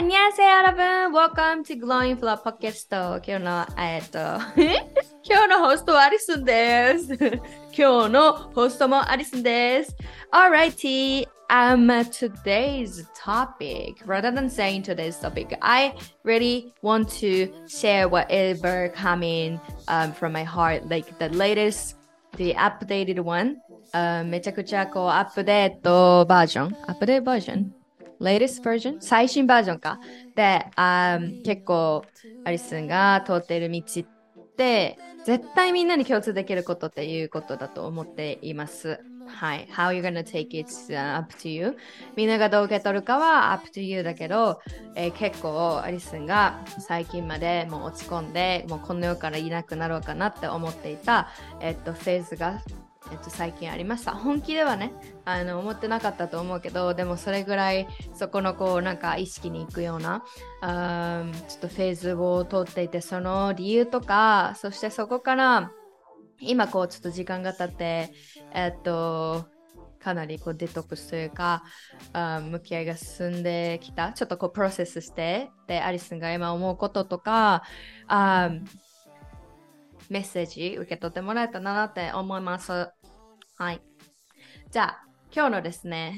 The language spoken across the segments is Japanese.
안녕하세요 여러분 Welcome to Glowing Flower Podcast 今日のえっと今日のホストはアリスンです今日のホストもアリスンです Alrighty um today's topic rather than saying today's topic I really want to share whatever coming um, from my heart like the latest the updated one、uh, めちゃくちゃこうアップデートバージョンアップデートバージョン latest version? 最新バージョンか。で、あ結構アリスンが通っている道って絶対みんなに共通できることっていうことだと思っています。はい。How you gonna take it up to you? みんながどう受け取るかは up to you だけど、えー、結構アリスンが最近までもう落ち込んで、もうこの世からいなくなろうかなって思っていた、えっと、フェーズがえっと、最近ありました本気ではねあの思ってなかったと思うけどでもそれぐらいそこのこうなんか意識に行くようなあちょっとフェーズを通っていてその理由とかそしてそこから今こうちょっと時間が経ってえっとかなりこうデトックスというかあ向き合いが進んできたちょっとこうプロセスしてでアリスンが今思うこととかあメッセージ受け取ってもらえたなって思います。はい。じゃあ、今日のですね、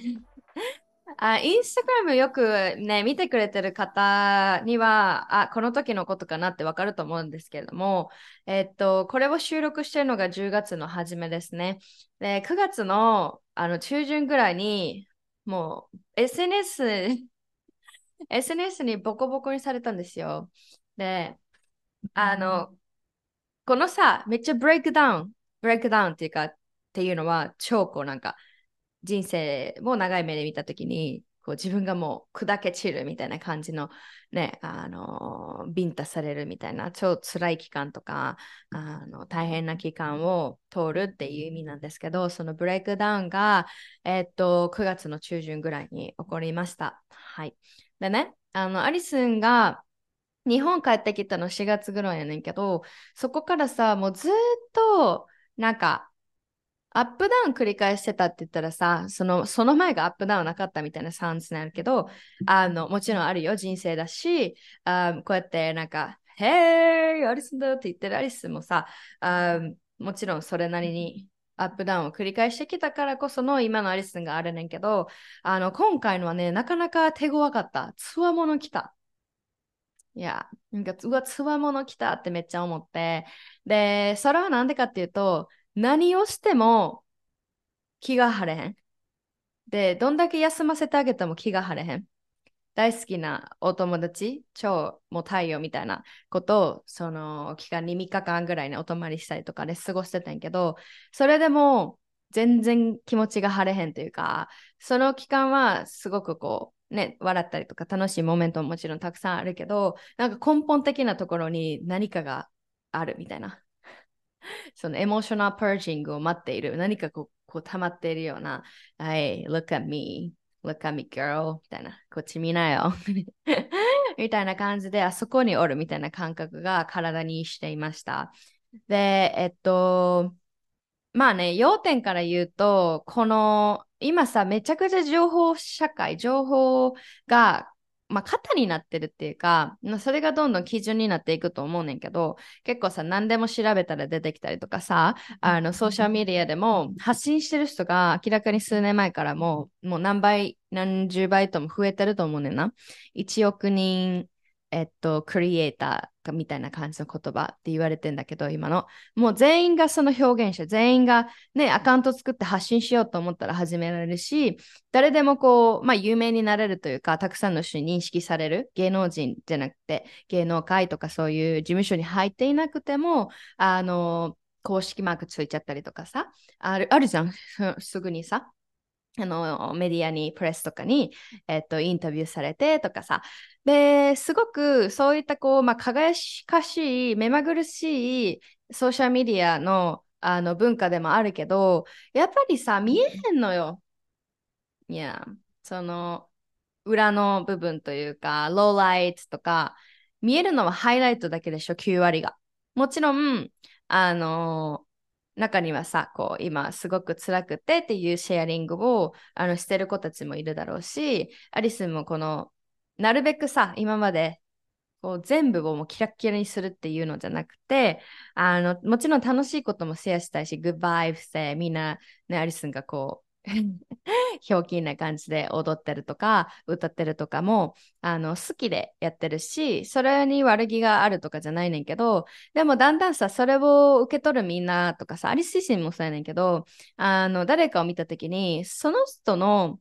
あインスタグラムよくね、見てくれてる方には、あ、この時のことかなってわかると思うんですけれども、えっと、これを収録してるのが10月の初めですね。で、9月のあの中旬ぐらいに、もう SNS、SNS にボコボコにされたんですよ。で、あの、このさ、めっちゃブレイクダウン、ブレイクダウンっていうか、っていうのは超こうなんか人生も長い目で見た時にこう自分がもう砕け散るみたいな感じのね、あの、ビンタされるみたいな超辛い期間とか、あの、大変な期間を通るっていう意味なんですけど、そのブレイクダウンが、えー、っと、9月の中旬ぐらいに起こりました。はい。でね、あの、アリスンが日本帰ってきたの4月ぐらいやねんけど、そこからさ、もうずっと、なんか、アップダウン繰り返してたって言ったらさ、そのその前がアップダウンなかったみたいなサウンズになるけど、あのもちろんあるよ、人生だし、あこうやってなんか、ヘイアリスだよって言ってるアリスもさあ、もちろんそれなりにアップダウンを繰り返してきたからこその今のアリスがあるねんけど、あの今回のはね、なかなか手強かった。つわもの来た。いや、なんか、うわ、つわもの来たってめっちゃ思って。で、それはなんでかっていうと、何をしても気が晴れへん。で、どんだけ休ませてあげても気が晴れへん。大好きなお友達、超もう太陽みたいなことを、その期間に3日間ぐらいにお泊まりしたりとかで過ごしてたんやけど、それでも全然気持ちが晴れへんというか、その期間はすごくこう、ね、笑ったりとか楽しいモメントももちろんたくさんあるけど、なんか根本的なところに何かがあるみたいな。そのエモーショナルパージングを待っている、何かこう、こう溜まっているような、はい、look at me, look at me girl みたいな、こっち見なよ。みたいな感じで、あそこにおるみたいな感覚が体にしていました。で、えっと、まあね、要点から言うと、この、今さ、めちゃくちゃ情報社会、情報がまあ、型になってるっていうか、それがどんどん基準になっていくと思うねんけど、結構さ、何でも調べたら出てきたりとかさ、あの、ソーシャルメディアでも発信してる人が明らかに数年前からもう、もう何倍、何十倍とも増えてると思うねんな。1億人えっと、クリエイターみたいな感じの言葉って言われてんだけど、今の。もう全員がその表現者、全員がね、アカウント作って発信しようと思ったら始められるし、誰でもこう、まあ有名になれるというか、たくさんの人に認識される芸能人じゃなくて、芸能界とかそういう事務所に入っていなくても、あの、公式マークついちゃったりとかさ、あるあるじゃん、すぐにさ。あのメディアに、プレスとかに、えっと、インタビューされてとかさ。で、すごくそういったこう、まあ、輝かしい、目まぐるしいソーシャルメディアのあの文化でもあるけど、やっぱりさ、見えへんのよ。いや、その、裏の部分というか、ローライトとか、見えるのはハイライトだけでしょ、9割が。もちろん、あの中にはさ、こう、今すごく辛くてっていうシェアリングをあのしてる子たちもいるだろうし、アリスもこのなるべくさ、今までこう全部をもうキラッキラにするっていうのじゃなくて、あの、もちろん楽しいこともシェアしたいし、グッバイブでみんな、ね、アリスンがこう、ひょうきんな感じで踊ってるとか、歌ってるとかも、あの、好きでやってるし、それに悪気があるとかじゃないねんけど、でもだんだんさ、それを受け取るみんなとかさ、アリス自身もそうやねんけど、あの、誰かを見たときに、その人の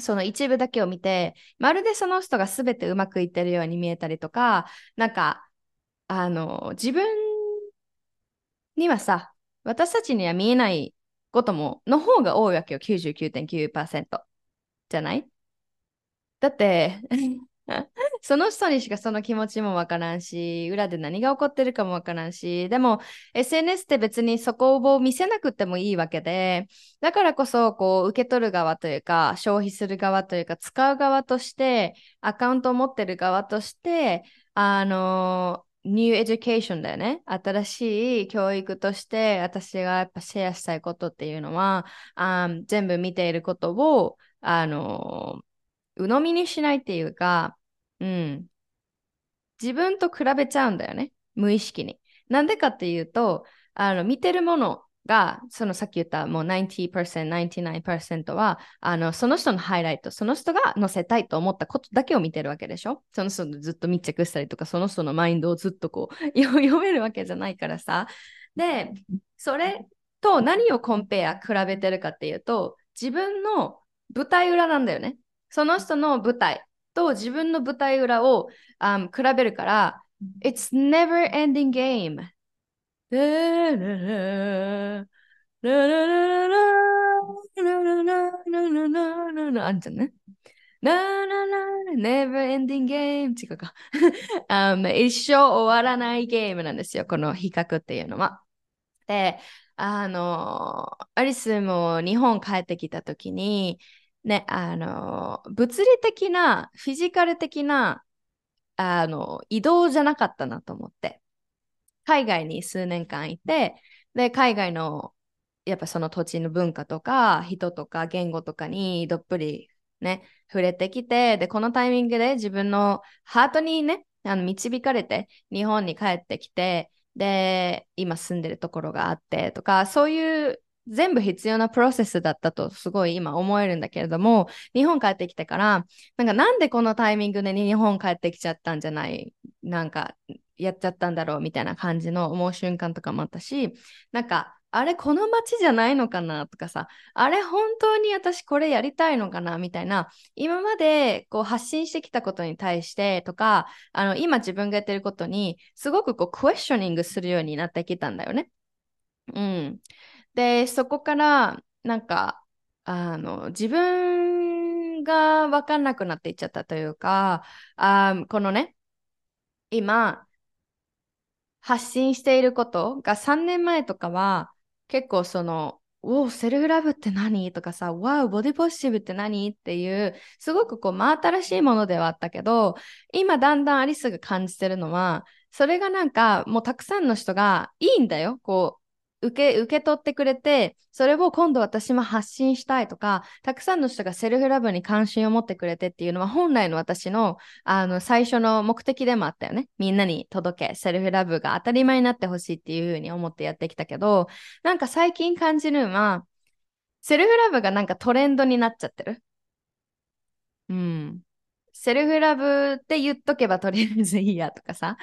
その一部だけを見て、まるでその人が全てうまくいってるように見えたりとか、なんか、あの、自分にはさ、私たちには見えないことも、の方が多いわけよ、99.9%。じゃない？だって その人にしかその気持ちもわからんし、裏で何が起こってるかもわからんし、でも SNS って別にそこを見せなくてもいいわけで、だからこそこう受け取る側というか、消費する側というか、使う側として、アカウントを持ってる側として、あの new education だよね。新しい教育として私がやっぱシェアしたいことっていうのは、あ全部見ていることを、あの鵜呑みにしないっていうか、うん。自分と比べちゃうんだよね。無意識に。なんでかっていうと、あの見てるものが、そのさっき言ったもう90%、99%は、あのその人のハイライト、その人が載せたいと思ったことだけを見てるわけでしょ？その人とずっと密着したりとか、その人のマインドをずっとこう 読めるわけじゃないからさ。で、それと何をコンペア、比べてるかっていうと、自分の舞台裏なんだよね。その人の舞台と自分の舞台裏を、um, 比べるから、It's never ending game. あんじゃんね。ななな never ending game 違うか、um, 一生終わらないゲームなんですよ、この比較っていうのは。で、あの、アリスも日本帰ってきたときに、ね、あの、物理的な、フィジカル的な、あの、移動じゃなかったなと思って。海外に数年間いて、で、海外の、やっぱその土地の文化とか、人とか言語とかにどっぷりね、触れてきて、で、このタイミングで自分のハートにね、あの導かれて日本に帰ってきて、で、今住んでるところがあってとか、そういう全部必要なプロセスだったとすごい今思えるんだけれども、日本帰ってきてから、なんかなんでこのタイミングで日本帰ってきちゃったんじゃない、なんかやっちゃったんだろうみたいな感じの思う瞬間とかもあったし、なんかあれこの街じゃないのかなとかさ、あれ本当に私これやりたいのかなみたいな、今までこう発信してきたことに対してとか、あの今自分がやってることにすごくこうクエスチョニングするようになってきたんだよね。うん。で、そこから、なんか、あの、自分が分かんなくなっていっちゃったというか、あこのね、今、発信していることが3年前とかは、結構その、おおセルフラブって何？とかさ、わお、ボディポジティブって何？っていう、すごくこう、真新しいものではあったけど、今だんだんアリスが感じてるのは、それがなんか、もうたくさんの人がいいんだよ。こう、受け、受け取ってくれて、それを今度私も発信したいとか、たくさんの人がセルフラブに関心を持ってくれてっていうのは本来の私のあの最初の目的でもあったよね。みんなに届け、セルフラブが当たり前になってほしいっていうふうに思ってやってきたけど、なんか最近感じるのは、セルフラブがなんかトレンドになっちゃってる。うん。セルフラブって言っとけばとりあえずいいやとかさ、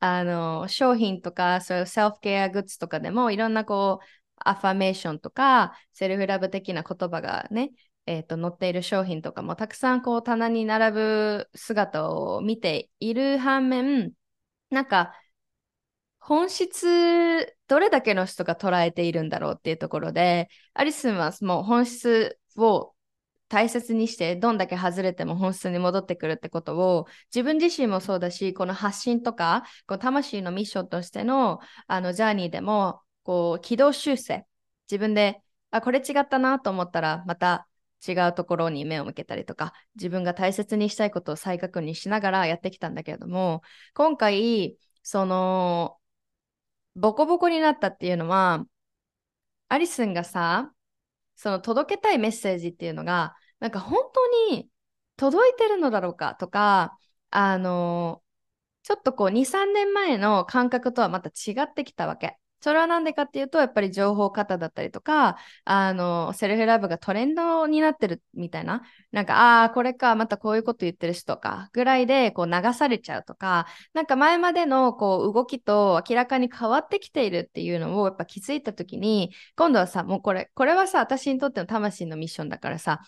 あの、商品とか、そういうセルフケアグッズとかでも、いろんなこう、アファメーションとか、セルフラブ的な言葉がね、えーと、載っている商品とかもたくさんこう棚に並ぶ姿を見ている反面、なんか本質どれだけの人が捉えているんだろうっていうところで、アリスンはもう本質を大切にしてどんだけ外れても本質に戻ってくるってことを自分自身もそうだしこの発信とかこう魂のミッションとしてのあのジャーニーでもこう軌道修正。自分であこれ違ったなと思ったらまた違うところに目を向けたりとか自分が大切にしたいことを再確認しながらやってきたんだけれども今回そのボコボコになったっていうのはアリスンがさその届けたいメッセージっていうのがなんか本当に届いてるのだろうかとか、あの、ちょっとこう2、3年前の感覚とはまた違ってきたわけ。それは何でかっていうと、やっぱり情報型だったりとか、あの、セルフラブがトレンドになってるみたいな、なんか、ああ、これか、またこういうこと言ってる人か、ぐらいで、こう流されちゃうとか、なんか前までのこう動きと明らかに変わってきているっていうのをやっぱ気づいたときに、今度はさ、もうこれ、これはさ、私にとっての魂のミッションだからさ、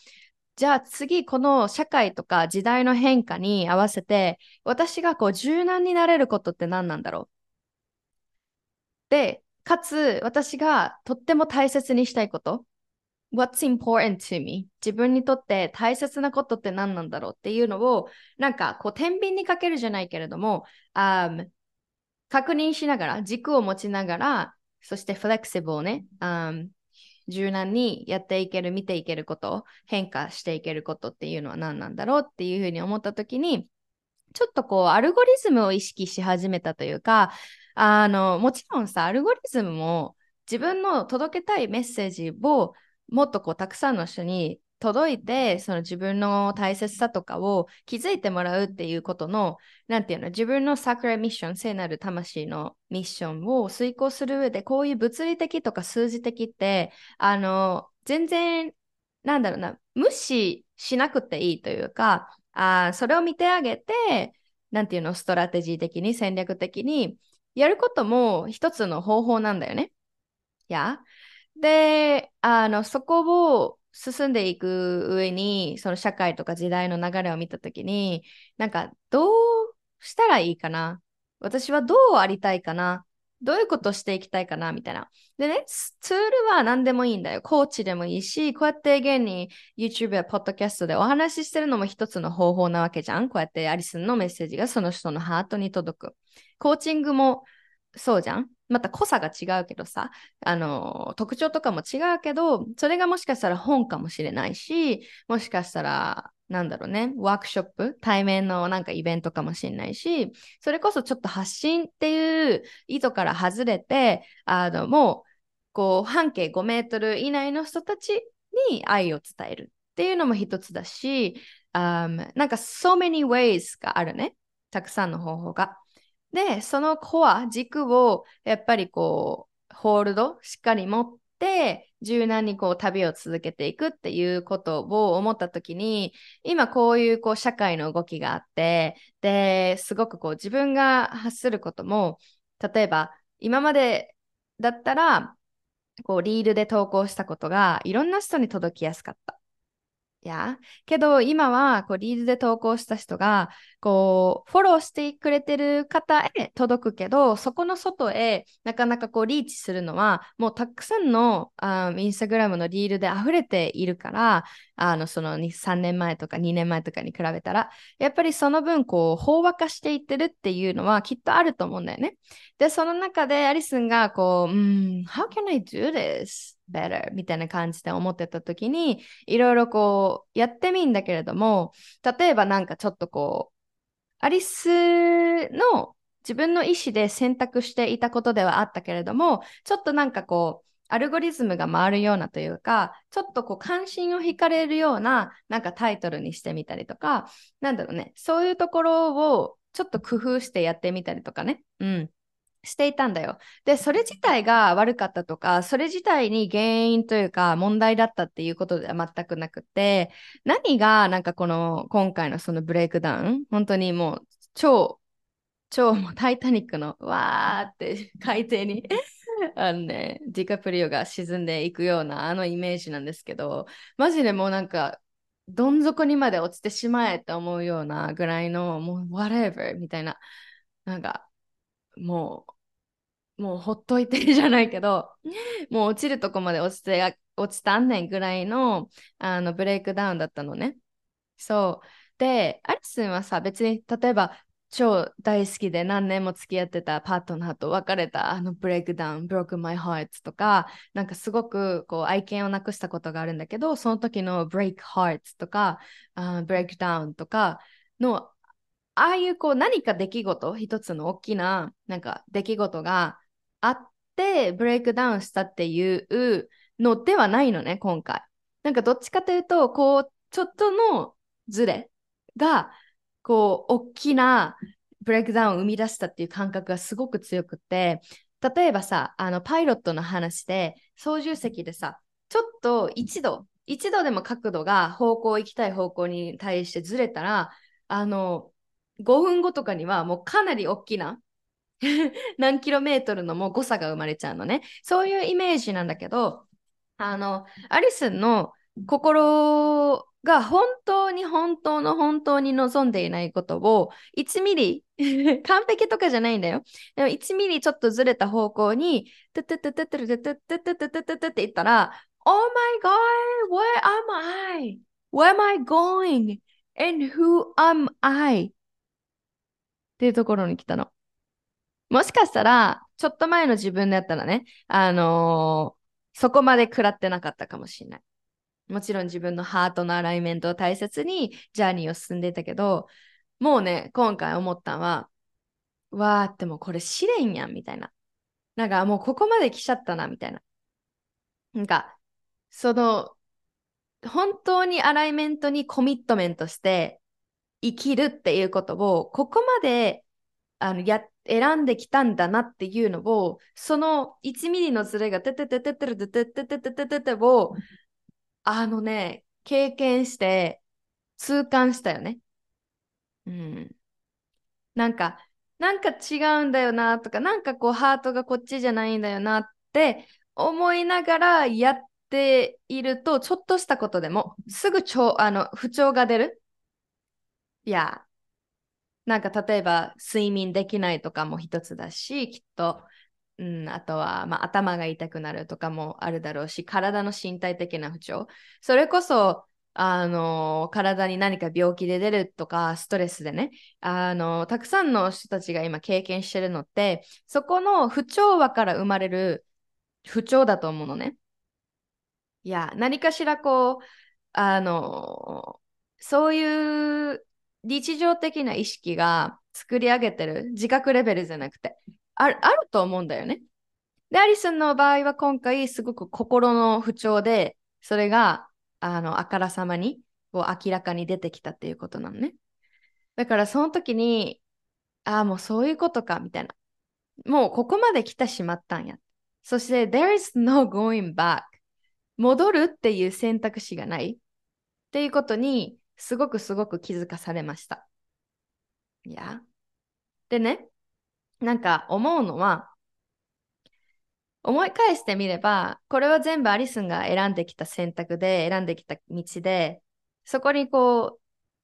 じゃあ次、この社会とか時代の変化に合わせて、私がこう柔軟になれることって何なんだろう？で、かつ私がとっても大切にしたいこと？What's important to me? 自分にとって大切なことって何なんだろう？っていうのを、なんかこう天秤にかけるじゃないけれども、um, 確認しながら、軸を持ちながら、そしてフレキシブルね、um, 柔軟にやっていける、見ていけること、変化していけることっていうのは何なんだろうっていうふうに思った時に、ちょっとこう、アルゴリズムを意識し始めたというか、あの、もちろんさ、アルゴリズムも自分の届けたいメッセージをもっとこう、たくさんの人に届いて、その自分の大切さとかを気づいてもらうっていうことの、なんていうの、自分のサクラミッション、聖なる魂のミッションを遂行する上で、こういう物理的とか数字的って、あの、全然、なんだろうな、無視しなくていいというか、あそれを見てあげて、なんていうの、ストラテジー的に、戦略的に、やることも一つの方法なんだよね。や。で、あの、そこを進んでいく上に、その社会とか時代の流れを見たときに、なんか、どうしたらいいかな？私はどうありたいかな？どういうことしていきたいかな？みたいな。でね、ツールは何でもいいんだよ。コーチでもいいし、こうやって現に YouTube や Podcast でお話ししてるのも一つの方法なわけじゃん。こうやってアリスンのメッセージがその人のハートに届く。コーチングもそうじゃんまた濃さが違うけどさ、あの、特徴とかも違うけど、それがもしかしたら本かもしれないし、もしかしたら、なんだろうね、ワークショップ、対面のなんかイベントかもしれないし、それこそちょっと発信っていう意図から外れて、あの、もう、こう、半径5メートル以内の人たちに愛を伝えるっていうのも一つだし、um, なんか so many ways があるね。たくさんの方法が。で、そのコア、軸をやっぱりこう、ホールド、しっかり持って、柔軟にこう旅を続けていくっていうことを思った時に、今こういうこう社会の動きがあって、で、すごくこう自分が発することも、例えば今までだったら、こうリールで投稿したことがいろんな人に届きやすかった。や？けど今はこうリードで投稿した人がこうフォローしてくれてる方へ届くけどそこの外へなかなかこうリーチするのはもうたくさんのインスタグラムのリールで溢れているからあのその3年前とか2年前とかに比べたらやっぱりその分こう飽和化していってるっていうのはきっとあると思うんだよね。でその中でアリスンがこう、うん、How can I do this? Better みたいな感じで思ってた時にいろいろこうやってみんだけれども例えばなんかちょっとこうアリスの自分の意思で選択していたことではあったけれどもちょっとなんかこうアルゴリズムが回るようなというか、ちょっとこう関心を惹かれるようななんかタイトルにしてみたりとか、なんだろうね、そういうところをちょっと工夫してやってみたりとかね。うん。していたんだよ。で、それ自体が悪かったとか、それ自体に原因というか問題だったっていうことでは全くなくて、何がなんかこの今回のそのブレイクダウン、本当にもう超、超もうタイタニックのわーって海底にあのね、ディカプリオが沈んでいくようなあのイメージなんですけど、マジでもうなんか、どん底にまで落ちてしまえって思うようなぐらいの、もう whatever みたいな、なんか、もう、もうほっといてじゃないけど、もう落ちるとこまで落ちて、落ちたんねんぐらいのあのブレイクダウンだったのね。そう。で、アリスンはさ、別に例えば超大好きで何年も付き合ってたパートナーと別れたあのブレイクダウン、broke my heart とか、なんかすごくこう愛犬をなくしたことがあるんだけど、その時の break Heart とか、uh, break down とかのああいうこう何か出来事、一つの大きななんか出来事があってブレイクダウンしたっていうのではないのね、今回。なんかどっちかというと、こう、ちょっとのズレが、こう、大きなブレイクダウンを生み出したっていう感覚がすごく強くて、例えばさ、あの、パイロットの話で、操縦席でさ、ちょっと一度、一度でも角度が方向行きたい方向に対してずれたら、あの、5分後とかにはもうかなり大きな 何キロメートルのもう誤差が生まれちゃうのね。そういうイメージなんだけど、あの、アリスンの心が本当に本当の本当に望んでいないことを1ミリ 完璧とかじゃないんだよ。でも1ミリちょっとずれた方向に、トゥトゥトゥトゥトゥトゥトゥトゥトゥトゥトゥトゥって行ったら、Oh my god, where am I? Where am I going? And who am I? っていうところに来たの。もしかしたら、ちょっと前の自分だったらね、あのー、そこまで食らってなかったかもしれない。もちろん自分のハートのアライメントを大切にジャーニーを進んでいたけど、もうね、今回思ったのは、わーってもうこれ試練やんみたいな。なんかもうここまで来ちゃったなみたいな。なんか、その、本当にアライメントにコミットメントして生きるっていうことをここまであのや選んできたんだなっていうのをその1ミリのズレがてててててててててててててをあのね経験して痛感したよね。うん。なんかなんか違うんだよなとかなんかこうハートがこっちじゃないんだよなって思いながらやっているとちょっとしたことでもすぐちょあの不調が出るいや、なんか例えば睡眠できないとかも一つだし、きっと、うん、あとは、まあ、頭が痛くなるとかもあるだろうし、体の身体的な不調。それこそ、あの体に何か病気で出るとかストレスでねあのたくさんの人たちが今経験してるのってそこの不調和から生まれる不調だと思うのね。いや何かしらこうあのそういう日常的な意識が作り上げてる自覚レベルじゃなくてあるあると思うんだよね。でアリスンの場合は今回すごく心の不調でそれがあの、あからさまに、を明らかに出てきたっていうことなのね。だからその時に、ああ、もうそういうことか、みたいな。もうここまで来てしまったんや。そして、there is no going back。戻るっていう選択肢がないっていうことに、すごくすごく気づかされました。いや。でね、なんか思うのは、思い返してみれば、これは全部アリスンが選んできた選択で、選んできた道で、そこにこ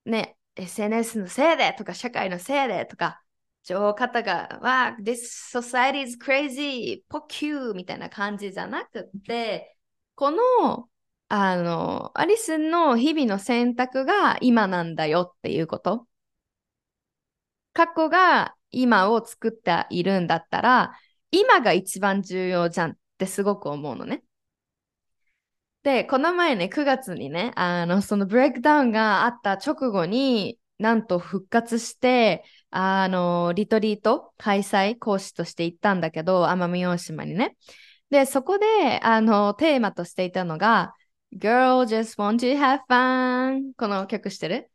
う、ね、SNS のせいでとか、社会のせいでとか、情方が、わあ、this society is crazy, ポキューみたいな感じじゃなくて、この、あの、アリスの日々の選択が今なんだよっていうこと？過去が今を作っているんだったら、今が一番重要じゃんってすごく思うのね。で、この前ね、9月にね、あの、そのブレイクダウンがあった直後に、なんと復活して、あの、リトリート開催講師として行ったんだけど、奄美大島にね。で、そこで、あの、テーマとしていたのが、Girl just want to have fun この曲してる？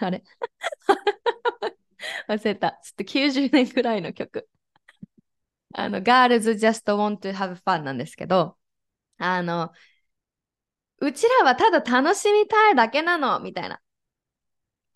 あれ？忘れた。ちょっと90年くらいの曲。あの、Girls Just Want to Have Fun なんですけど、あの、うちらはただ楽しみたいだけなのみたいな。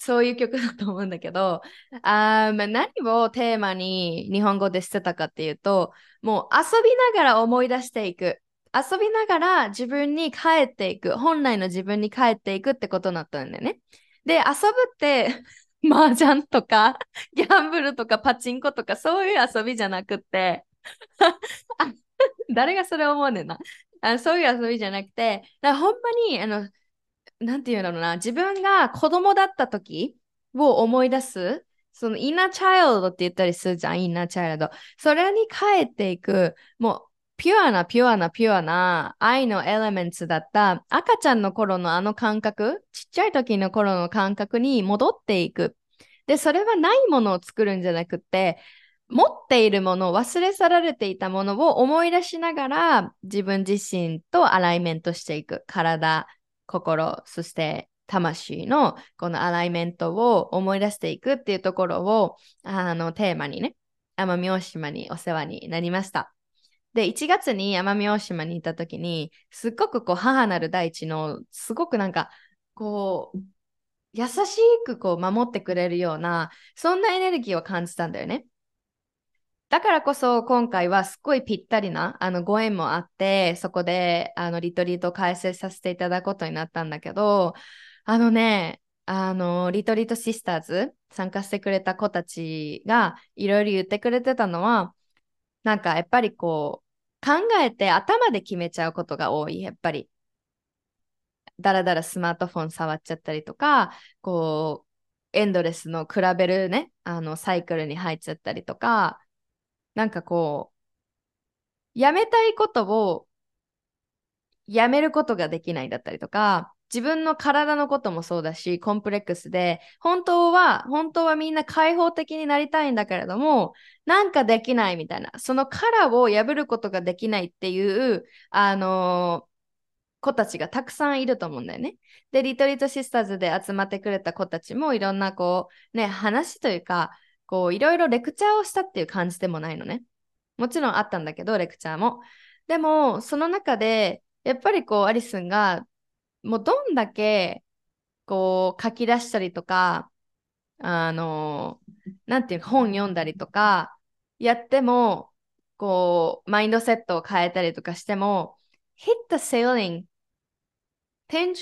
そういう曲だと思うんだけど、あまあ、何をテーマに日本語でしてたかっていうと、もう遊びながら思い出していく。遊びながら自分に帰っていく。本来の自分に帰っていくってことになったんだよね。で、遊ぶって 麻雀とか、ギャンブルとかパチンコとかそういう遊びじゃなくて 誰がそれ思うねんな。あそういう遊びじゃなくて、だほんまに、あの、なんていうんだろうな、自分が子供だった時を思い出す、そのインナーチャイルドって言ったりするじゃん、インナーチャイルド。それに帰っていく、もうピュアなピュアなピュアな愛のエレメンツだった赤ちゃんの頃のあの感覚、ちっちゃい時の頃の感覚に戻っていく。で、それはないものを作るんじゃなくて、持っているもの、忘れ去られていたものを思い出しながら自分自身とアライメントしていく。体、心、そして魂のこのアライメントを思い出していくっていうところをあのテーマにね、奄美大島にお世話になりました。で、1月に奄美大島にいた時に、すっごくこう母なる大地の、すごくなんか、こう、優しくこう守ってくれるような、そんなエネルギーを感じたんだよね。だからこそ今回はすっごいぴったりなあのご縁もあって、そこであのリトリートを開催させていただくことになったんだけど、あのね、あの、リトリートシスターズ参加してくれた子たちがいろいろ言ってくれてたのは、なんかやっぱりこう、考えて頭で決めちゃうことが多い、やっぱり。だらだらスマートフォン触っちゃったりとか、こう、エンドレスの比べるね、あの、サイクルに入っちゃったりとか、なんかこう、やめたいことをやめることができないだったりとか、自分の体のこともそうだし、コンプレックスで、本当は、本当はみんな開放的になりたいんだけれども、なんかできないみたいな、その殻を破ることができないっていう、あのー、子たちがたくさんいると思うんだよね。で、リトリートシスターズで集まってくれた子たちもいろんなこう、ね、話というか、こう、いろいろレクチャーをしたっていう感じでもないのね。もちろんあったんだけど、レクチャーも。でも、その中で、やっぱりこう、アリスンがもうどんだけ、こう、書き出したりとか、あの、なんていうか、本読んだりとか、やっても、こう、マインドセットを変えたりとかしても、hit the ceiling 天井？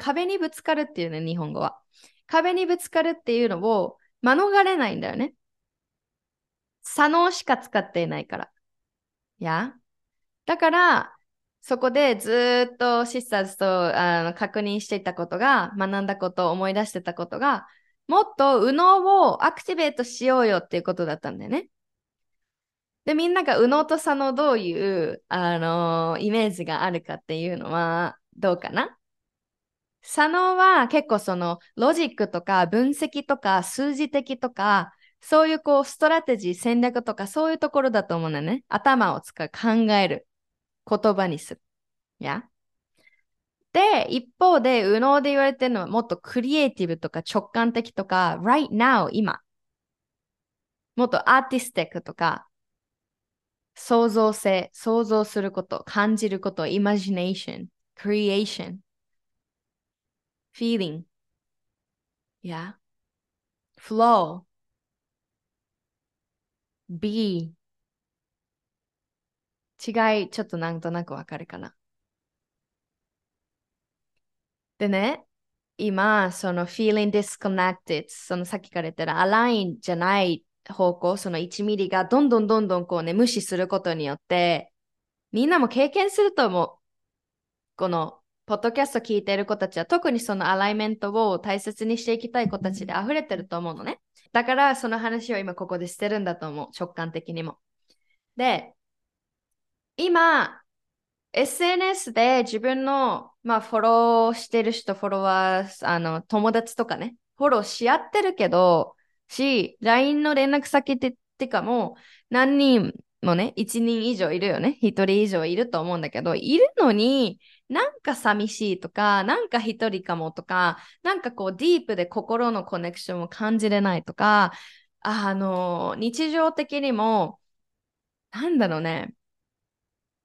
壁にぶつかるっていうね、日本語は。壁にぶつかるっていうのを免れないんだよね。左脳しか使っていないから。やだから、そこでずっとシスターズとあの確認していたことが、学んだことを、思い出してたことが、もっと右脳をアクティベートしようよっていうことだったんだよね。で、みんなが右脳と左脳どういう、あのー、イメージがあるかっていうのはどうかな？左脳は結構そのロジックとか分析とか数字的とかそういうこうストラテジー戦略とかそういうところだと思うんだよね。頭を使う、考える。言葉にする。やで、一方で、右脳で言われてるのはもっとクリエイティブとか直感的とか、right now、今。もっとアーティスティックとか、創造性、想像すること、感じること、imagination、creation、feeling、yeah、flow、be、違い、ちょっとなんとなくわかるかな。でね、今、その feeling disconnected、そのさっきから言ったらアラインじゃない方向、その1ミリがどんどんどんどんこうね、無視することによって、みんなも経験すると思う。この、ポッドキャスト聞いている子たちは、特にそのアライメントを大切にしていきたい子たちで溢れてると思うのね。だから、その話を今ここでしてるんだと思う。直感的にも。で、今、SNS で自分の、まあ、フォローしてる人、フォロワー、あの、友達とかね、フォローし合ってるけど、し、LINE の連絡先ってってかも、何人もね、1人以上いるよね。1人以上いると思うんだけど、いるのに、なんか寂しいとか、なんか1人かもとか、なんかこうディープで心のコネクションを感じれないとか、あの、日常的にも、なんだろうね、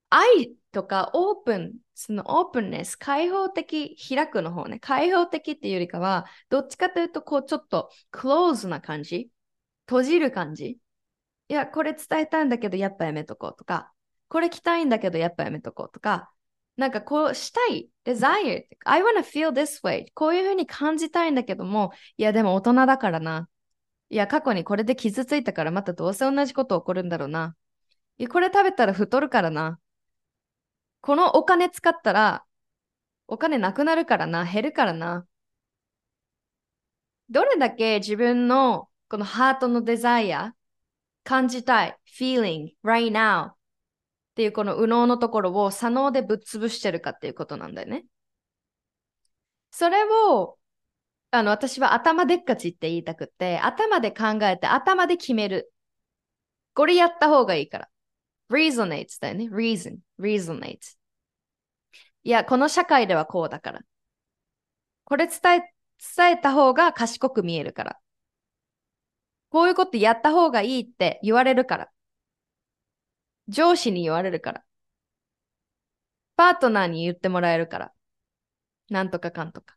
愛とかオープン、そのオープンネス、開放的、開くの方ね、開放的っていうよりかは、どっちかというと、こう、ちょっとクローズな感じ、閉じる感じ？いや、これ伝えたいんだけど、やっぱやめとこうとか、これ着たいんだけど、やっぱやめとこうとか、なんかこうしたい、desire, I wanna feel this way こういうふうに感じたいんだけども、いやでも大人だからな。いや過去にこれで傷ついたからまたどうせ同じこと起こるんだろうな。いやこれ食べたら太るからな。このお金使ったら、お金なくなるからな、減るからな。どれだけ自分のこのハートのデザイア、感じたい、feeling, right now っていうこの右脳のところを左脳でぶっ潰してるかっていうことなんだよね。それを、あの、私は頭でっかちって言いたくて、頭で考えて、頭で決める。これやった方がいいから。reasonates だよね。reason, reasonate.。いや、この社会ではこうだから。これ伝え、伝えた方が賢く見えるから。こういうことやった方がいいって言われるから。上司に言われるから。パートナーに言ってもらえるから。なんとかかんとか。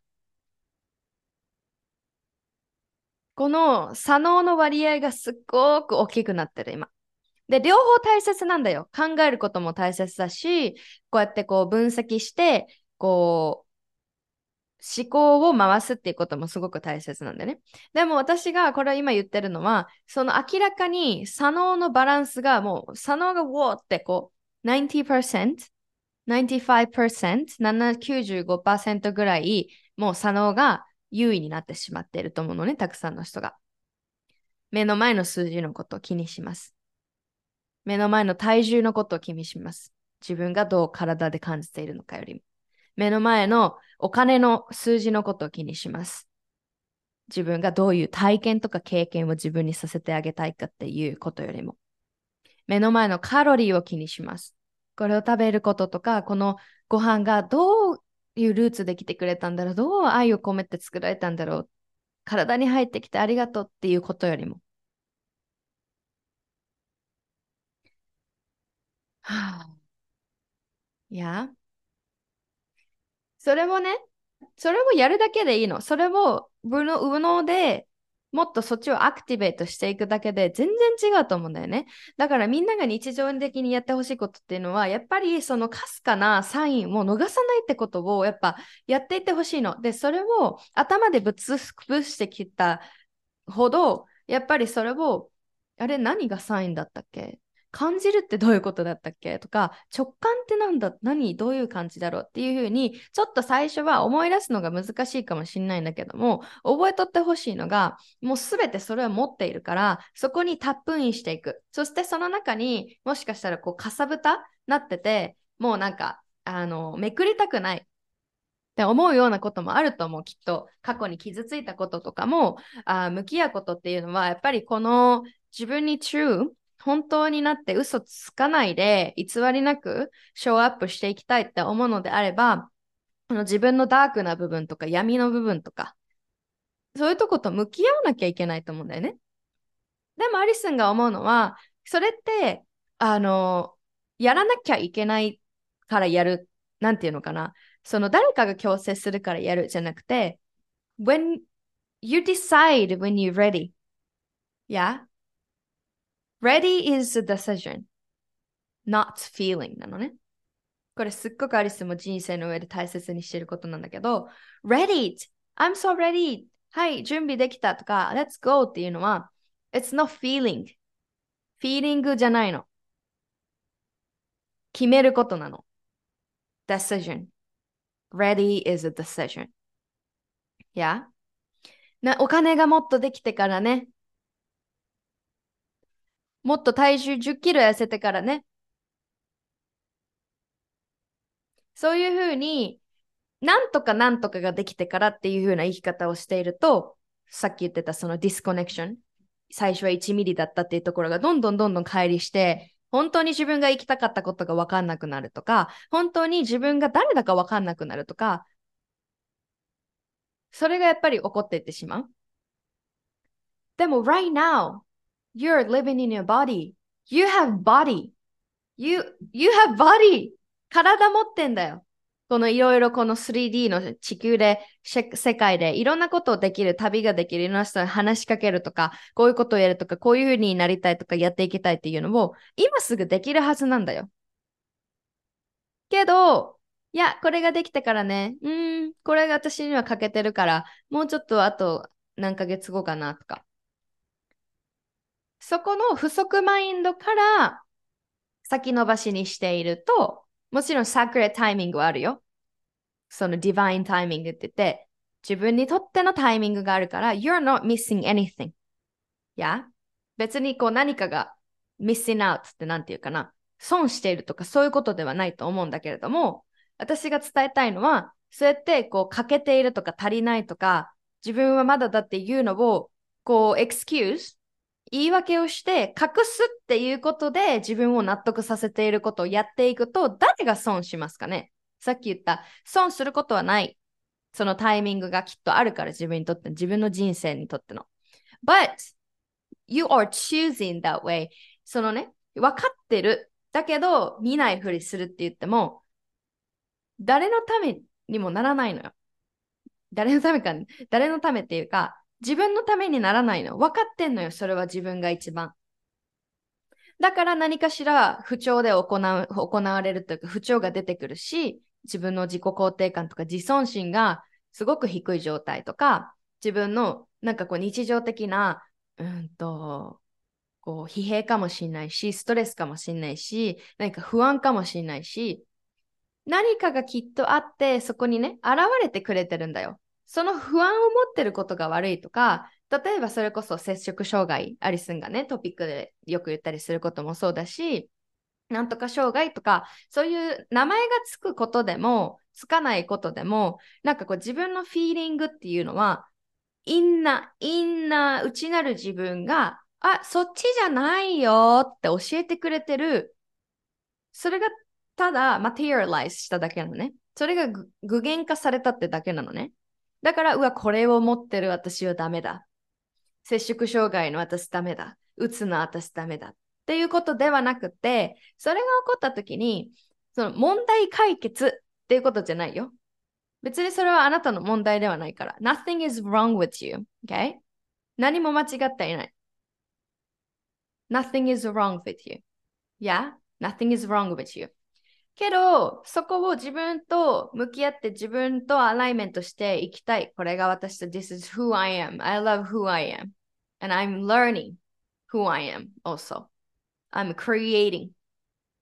この左脳の割合がすっごく大きくなってる、今。で、両方大切なんだよ。考えることも大切だし、こうやってこう分析して、こう、思考を回すっていうこともすごく大切なんだね。でも私がこれは今言ってるのは、その明らかに左脳のバランスがもう左脳がウォーってこう90%、95%、95%ぐらいもう左脳が優位になってしまっていると思うのね、たくさんの人が。目の前の数字のことを気にします。目の前の体重のことを気にします。自分がどう体で感じているのかよりも。目の前のお金の数字のことを気にします。自分がどういう体験とか経験を自分にさせてあげたいかっていうことよりも。目の前のカロリーを気にします。これを食べることとか、このご飯がどういうルーツで来てくれたんだろう、どう愛を込めて作られたんだろう、体に入ってきてありがとうっていうことよりも。はあ、いや、それもね、それをやるだけでいいの。それを無能でもっとそっちをアクティベートしていくだけで全然違うと思うんだよね。だからみんなが日常的にやってほしいことっていうのは、やっぱりそのかすかなサインを逃さないってことをやっぱやっていってほしいの。で、それを頭でぶつぶしてきたほど、やっぱりそれを、あれ何がサインだったっけ？感じるってどういうことだったっけ？とか、直感ってなんだ、何、どういう感じだろう？っていうふうに、ちょっと最初は思い出すのが難しいかもしれないんだけども、覚えとってほしいのが、もうすべてそれを持っているから、そこにタップインしていく。そしてその中にもしかしたらこう、かさぶたなってて、もうなんか、あの、めくりたくない。って思うようなこともあると思う、きっと。過去に傷ついたこととかも、あ向き合うことっていうのは、やっぱりこの自分に true 本当になって嘘つかないで偽りなくショーアップしていきたいって思うのであれば、あの自分のダークな部分とか闇の部分とか、そういうとこと向き合わなきゃいけないと思うんだよね。でもアリスンが思うのは、それって、あの、やらなきゃいけないからやる、なんていうのかな。その誰かが強制するからやるじゃなくて、when you decide when you're ready. Yeah? Ready is a decision, not feeling なのね。これすっごくアリスも人生の上で大切にしてることなんだけど、ready! I'm so ready! はい、準備できたとか、let's go っていうのは、it's not feeling. feeling じゃないの。決めることなの。decision. ready is a decision. や、yeah? お金がもっとできてからね、もっと体重10キロ痩せてからね。そういうふうに、なんとかなんとかができてからっていうふうな生き方をしていると、さっき言ってたそのディスコネクション、最初は1ミリだったっていうところがどんどんどんどん乖離して、本当に自分が生きたかったことが分かんなくなるとか、本当に自分が誰だか分かんなくなるとか、それがやっぱり起こっていってしまう。でも、right now, You're living in your body. You have body. You, you have body. 体持ってんだよ。このいろいろこの 3D の地球で、世界でいろんなことをできる、旅ができる、いろんな人に話しかけるとか、こういうことをやるとか、こういうふうになりたいとか、やっていきたいっていうのを、今すぐできるはずなんだよ。けど、いや、これができてからね、うん、これが私には欠けてるから、もうちょっとあと何ヶ月後かなとか。そこの不足マインドから先延ばしにしていると、もちろんサクレタイミングはあるよ。そのディバインタイミングって言って、自分にとってのタイミングがあるから、you're not missing anything. や、別にこう何かが missing out って何て言うかな。損しているとかそういうことではないと思うんだけれども、私が伝えたいのは、そうやってこう欠けているとか足りないとか、自分はまだだっていうのをこう excuse 言い訳をして隠すっていうことで自分を納得させていることをやっていくと誰が損しますかね？さっき言った損することはない。そのタイミングがきっとあるから自分にとって自分の人生にとっての。But you are choosing that way. そのね分かってる。だけど見ないふりするって言っても誰のためにもならないのよ。誰のためか誰のためっていうか自分のためにならないの。分かってんのよ。それは自分が一番。だから何かしら不調で行う行われるというか不調が出てくるし、自分の自己肯定感とか自尊心がすごく低い状態とか、自分のなんかこう日常的な、うんと、こう疲弊かもしれないし、ストレスかもしれないし、何か不安かもしれないし、何かがきっとあって、そこにね、現れてくれてるんだよ。その不安を持ってることが悪いとか、例えばそれこそ摂食障害、アリスンがね、トピックでよく言ったりすることもそうだし、なんとか障害とか、そういう名前がつくことでも、つかないことでも、なんかこう自分のフィーリングっていうのは、インナー、インナー、内なる自分が、あ、そっちじゃないよって教えてくれてる、それがただマテリアライズしただけなのね。それが具現化されたってだけなのね。だから、うわ、これを持ってる私はダメだ。摂食障害の私ダメだ。うつの私ダメだ。っていうことではなくて、それが起こった時に、その問題解決っていうことじゃないよ。別にそれはあなたの問題ではないから。Nothing is wrong with you. Okay? 何も間違っていない。Nothing is wrong with you. Yeah? Nothing is wrong with you. けど、そこを自分と向き合って自分とアライメントしていきたい。これが私と This is who I am. I love who I am. And I'm learning who I am also. I'm creating.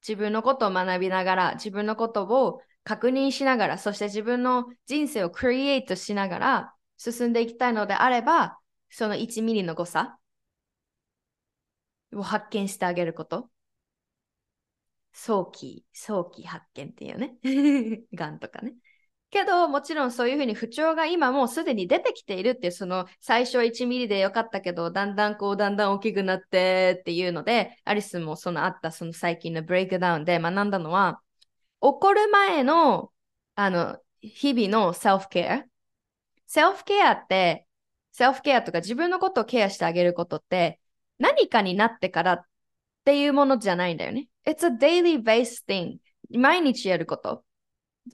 自分のことを学びながら、自分のことを確認しながら、そして自分の人生をクリエイトしながら進んでいきたいのであれば、その1ミリの誤差を発見してあげること。早期、早期発見っていうね。がんとかね。けど、もちろんそういうふうに不調が今もうすでに出てきているっていう、その最初は1ミリでよかったけど、だんだんこう、だんだん大きくなってっていうので、アリスもそのあったその最近のブレイクダウンで学んだのは、起こる前の、あの、日々のセルフケア。セルフケアって、セルフケアとか自分のことをケアしてあげることって、何かになってからっていうものじゃないんだよね。It's a daily based thing. 毎日やること。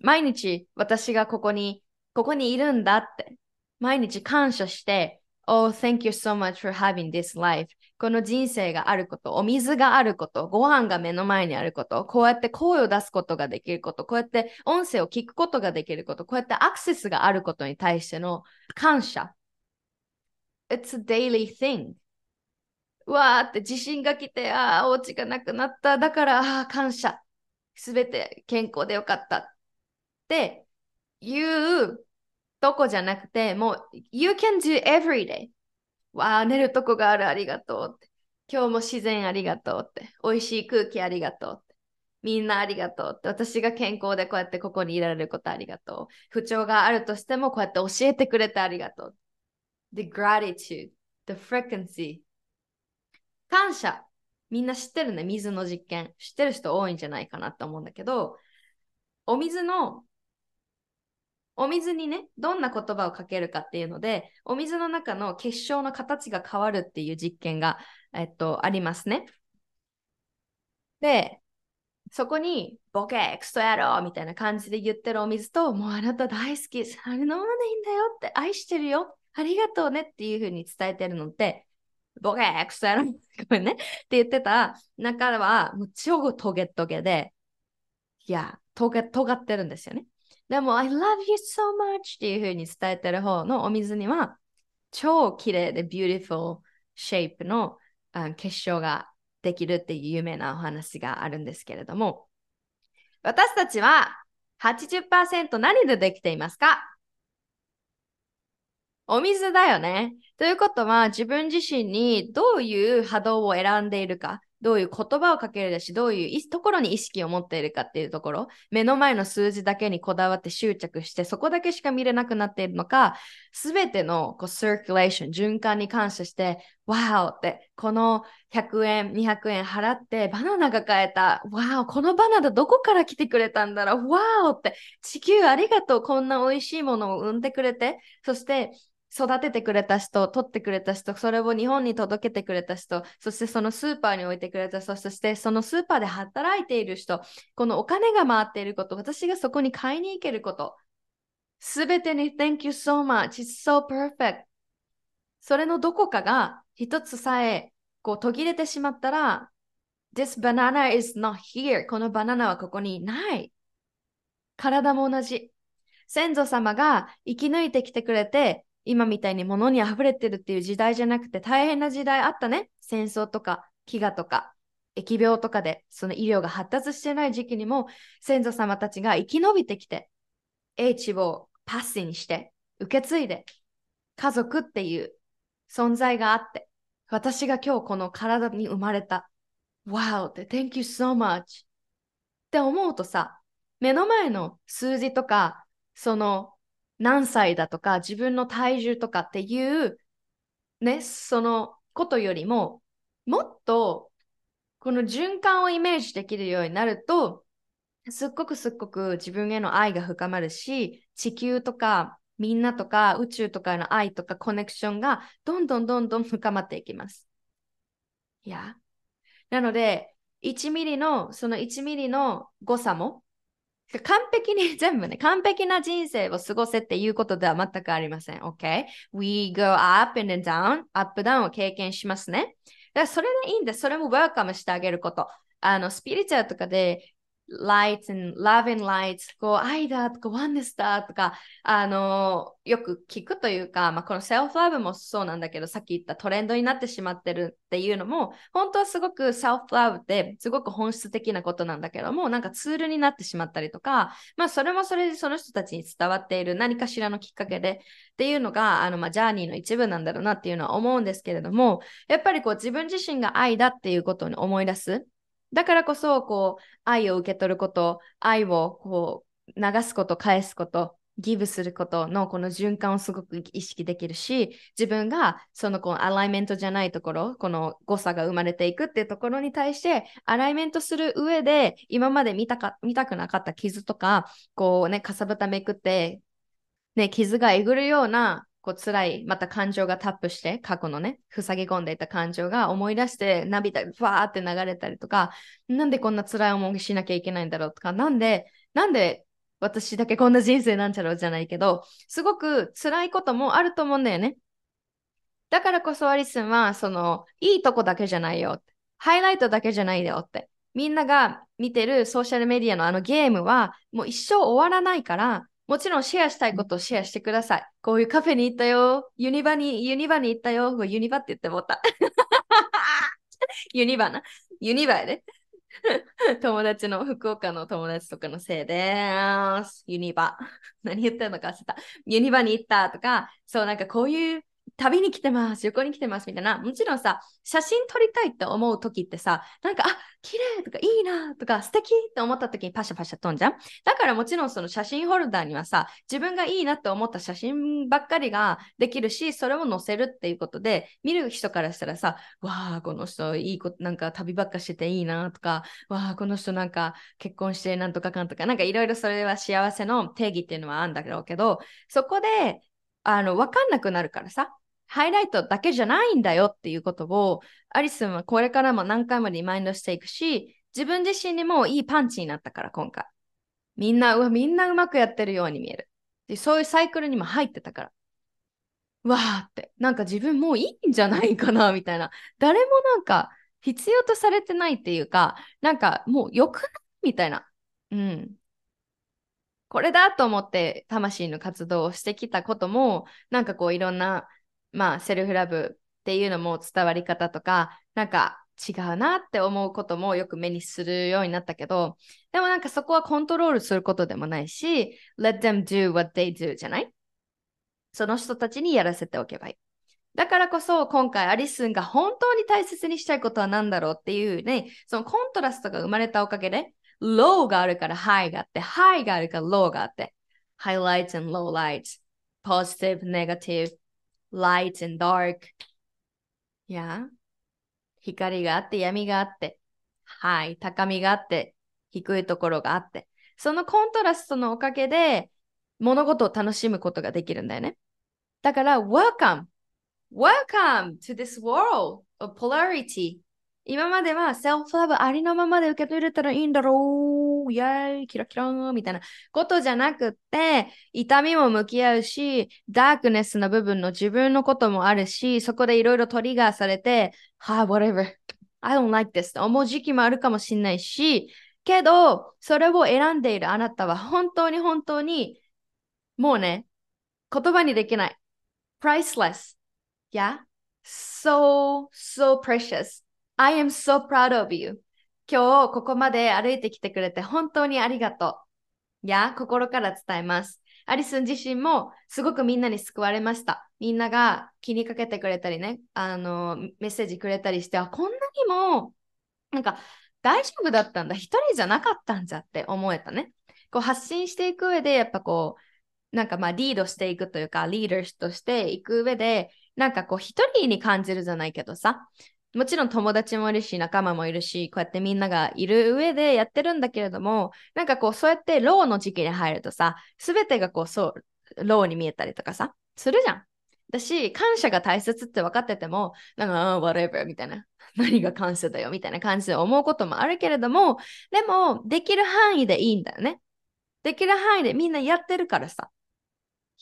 毎日私がここに、ここにいるんだって。毎日感謝して、Oh, thank you so much for having this life. この人生があること、お水があること、ご飯が目の前にあること、こうやって声を出すことができること、こうやって音声を聞くことができること、こうやってアクセスがあることに対しての感謝。It's a daily thing. わーって地震が来て、ああ、お家がなくなった。だから、ああ、感謝。すべて健康でよかった。っていうとこじゃなくて、もう、You can do every day. わあ、寝るとこがある、ありがとうって。今日も自然ありがとうって。美味しい空気ありがとうって。みんなありがとうって。私が健康でこうやってここにいられることありがとう。不調があるとしてもこうやって教えてくれてありがとう。The gratitude, the frequency 感謝。みんな知ってるね、水の実験。知ってる人多いんじゃないかなと思うんだけど、お水の、お水にね、どんな言葉をかけるかっていうので、お水の中の結晶の形が変わるっていう実験が、えっと、ありますね。で、そこに、ボケ、クソ野郎みたいな感じで言ってるお水と、もうあなた大好き、あれ飲まないんだよって、愛してるよ、ありがとうねっていう風に伝えてるのって、ボケークソやろごめんね。って言ってた中は、もう超トゲトゲで、いや、とが尖ってるんですよね。でも、I love you so much っていう風に伝えてる方のお水には、超綺麗で beautiful shape の結晶ができるっていう有名なお話があるんですけれども、私たちは80%何でできていますか？お水だよね。ということは、自分自身にどういう波動を選んでいるか、どういう言葉をかけるだし、どういうところに意識を持っているかっていうところ、目の前の数字だけにこだわって執着して、そこだけしか見れなくなっているのか、すべてのこうサーキュレーション、循環に感謝して、わーって、この100円、200円払ってバナナが買えた。わーこのバナナどこから来てくれたんだろうわーって、地球ありがとう。こんな美味しいものを生んでくれて、そして育ててくれた人、取ってくれた人、それを日本に届けてくれた人、そしてそのスーパーに置いてくれた人、そしてそのスーパーで働いている人、このお金が回っていること、私がそこに買いに行けること、すべてに Thank you so much, it's so perfect. それのどこかが一つさえこう途切れてしまったら、This banana is not here. このバナナはここにない。体も同じ。先祖様が生き抜いてきてくれて、今みたいに物に溢れてるっていう時代じゃなくて大変な時代あったね。戦争とか飢餓とか疫病とかでその医療が発達してない時期にも先祖様たちが生き延びてきて英知をパッシにして受け継いで家族っていう存在があって私が今日この体に生まれた Wow って Thank you so much って思うとさ目の前の数字とかその何歳だとか、自分の体重とかっていう、ね、そのことよりも、もっと、この循環をイメージできるようになると、すっごくすっごく自分への愛が深まるし、地球とかみんなとか宇宙とかへの愛とかコネクションがどんどんどんどん深まっていきます。いや。なので、1ミリの、その1ミリの誤差も完璧に 全部ね、完璧な人生を過ごせっていうことでは全くありません。OK?We go up and down, up down を経験しますね。だからそれでいいんです。それも welcome してあげること。あの、スピリチュアルとかで light and love and light こう愛だとか oneness だとかあのよく聞くというか、まあ、この self love もそうなんだけどさっき言ったトレンドになってしまってるっていうのも本当はすごく self love ってすごく本質的なことなんだけどもなんかツールになってしまったりとかまあそれもそれでその人たちに伝わっている何かしらのきっかけでっていうのがあのまあジャーニーの一部なんだろうなっていうのは思うんですけれどもやっぱりこう自分自身が愛だっていうことに思い出す。だからこそ、こう、愛を受け取ること、愛をこう、流すこと、返すこと、ギブすることのこの循環をすごく意識できるし、自分がそのこのアライメントじゃないところ、この誤差が生まれていくっていうところに対して、アライメントする上で、今まで見たか見たくなかった傷とか、こうね、かさぶためくって、ね、傷がえぐるようなこう辛い、また感情がタップして、過去のね、塞ぎ込んでいた感情が思い出して、涙がファーって流れたりとか、なんでこんな辛い思いしなきゃいけないんだろうとか、なんで、なんで私だけこんな人生なんちゃろうじゃないけど、すごく辛いこともあると思うんだよね。だからこそアリスンは、その、いいとこだけじゃないよ。ハイライトだけじゃないよって。みんなが見てるソーシャルメディアのあのゲームは、もう一生終わらないから、もちろんシェアしたいことをシェアしてください。こういうカフェに行ったよ。ユニバに、ユニバに行ったよ。ユニバって言ってもった。ユニバな。ユニバやで。友達の、福岡の友達とかのせいでーす。ユニバ。何言ってんのか忘れた。ユニバに行ったとか、そうなんかこういう旅に来てます、旅行に来てますみたいな、もちろんさ、写真撮りたいって思う時ってさ、なんか、あ、綺麗とかいいなとか素敵って思った時にパシャパシャ飛んじゃん。だからもちろんその写真ホルダーにはさ、自分がいいなって思った写真ばっかりができるし、それを載せるっていうことで、見る人からしたらさ、わあ、この人いいこと、なんか旅ばっかしてていいなとか、わあ、この人なんか結婚してなんとかかんとか、なんかいろいろそれは幸せの定義っていうのはあるんだろうけど、そこで、あの、わかんなくなるからさ、ハイライトだけじゃないんだよっていうことを、アリスンはこれからも何回もリマインドしていくし、自分自身にもいいパンチになったから、今回。みんな、うわ、みんなうまくやってるように見える。でそういうサイクルにも入ってたから。わーって、なんか自分もういいんじゃないかな、みたいな。誰もなんか必要とされてないっていうか、なんかもうよくないみたいな。うん。これだと思って魂の活動をしてきたことも、なんかこういろんなまあ、セルフラブっていうのも伝わり方とか、なんか違うなって思うこともよく目にするようになったけど、でもなんかそこはコントロールすることでもないし、let them do what they do じゃない？その人たちにやらせておけばいい。だからこそ今回アリスンが本当に大切にしたいことは何だろうっていうね、そのコントラストが生まれたおかげで、low があるから high があって、high があるから low があって、highlights and lowlights, positive, negative, light and dark. いや、光があって闇があって、はい、高みがあって、低いところがあって、そのコントラストのおかげで物事を楽しむことができるんだよね。だから、welcome! Welcome to this world of polarity! 今までは self-love ありのままで受け取れたらいいんだろうイェーイキラキラみたいなことじゃなくて、痛みも向き合うし、ダークネスな部分の自分のこともあるし、そこでいろいろトリガーされて、はあ、whatever. I don't like this と思う時期もあるかもしれないし、けど、それを選んでいるあなたは本当に本当に、もうね、言葉にできない。priceless. Yeah? So, so precious. I am so proud of you. 今日ここまで歩いてきてくれて本当にありがとう。いや、心から伝えます。アリスン自身もすごくみんなに救われました。みんなが気にかけてくれたりね、あの、メッセージくれたりして、あ、こんなにも、なんか大丈夫だったんだ。一人じゃなかったんじゃって思えたね。こう発信していく上で、やっぱこう、なんかまあリードしていくというか、リーダーとしていく上で、なんかこう一人に感じるじゃないけどさ、もちろん友達もいるし、仲間もいるし、こうやってみんながいる上でやってるんだけれども、なんかこう、そうやってローの時期に入るとさ、すべてがこう、そう、ローに見えたりとかさ、するじゃん。だし、感謝が大切って分かってても、なんか、whatever みたいな。何が感謝だよみたいな感じで思うこともあるけれども、でも、できる範囲でいいんだよね。できる範囲でみんなやってるからさ。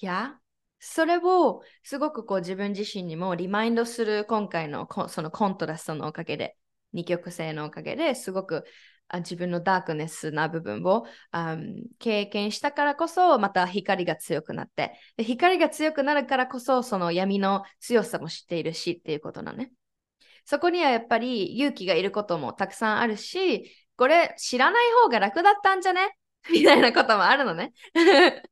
いや、それをすごくこう自分自身にもリマインドする今回のそのコントラストのおかげで、二極性のおかげですごくあ自分のダークネスな部分を、経験したからこそまた光が強くなってで光が強くなるからこそその闇の強さも知っているしっていうことなね。そこにはやっぱり勇気がいることもたくさんあるしこれ知らない方が楽だったんじゃね？みたいなこともあるのね。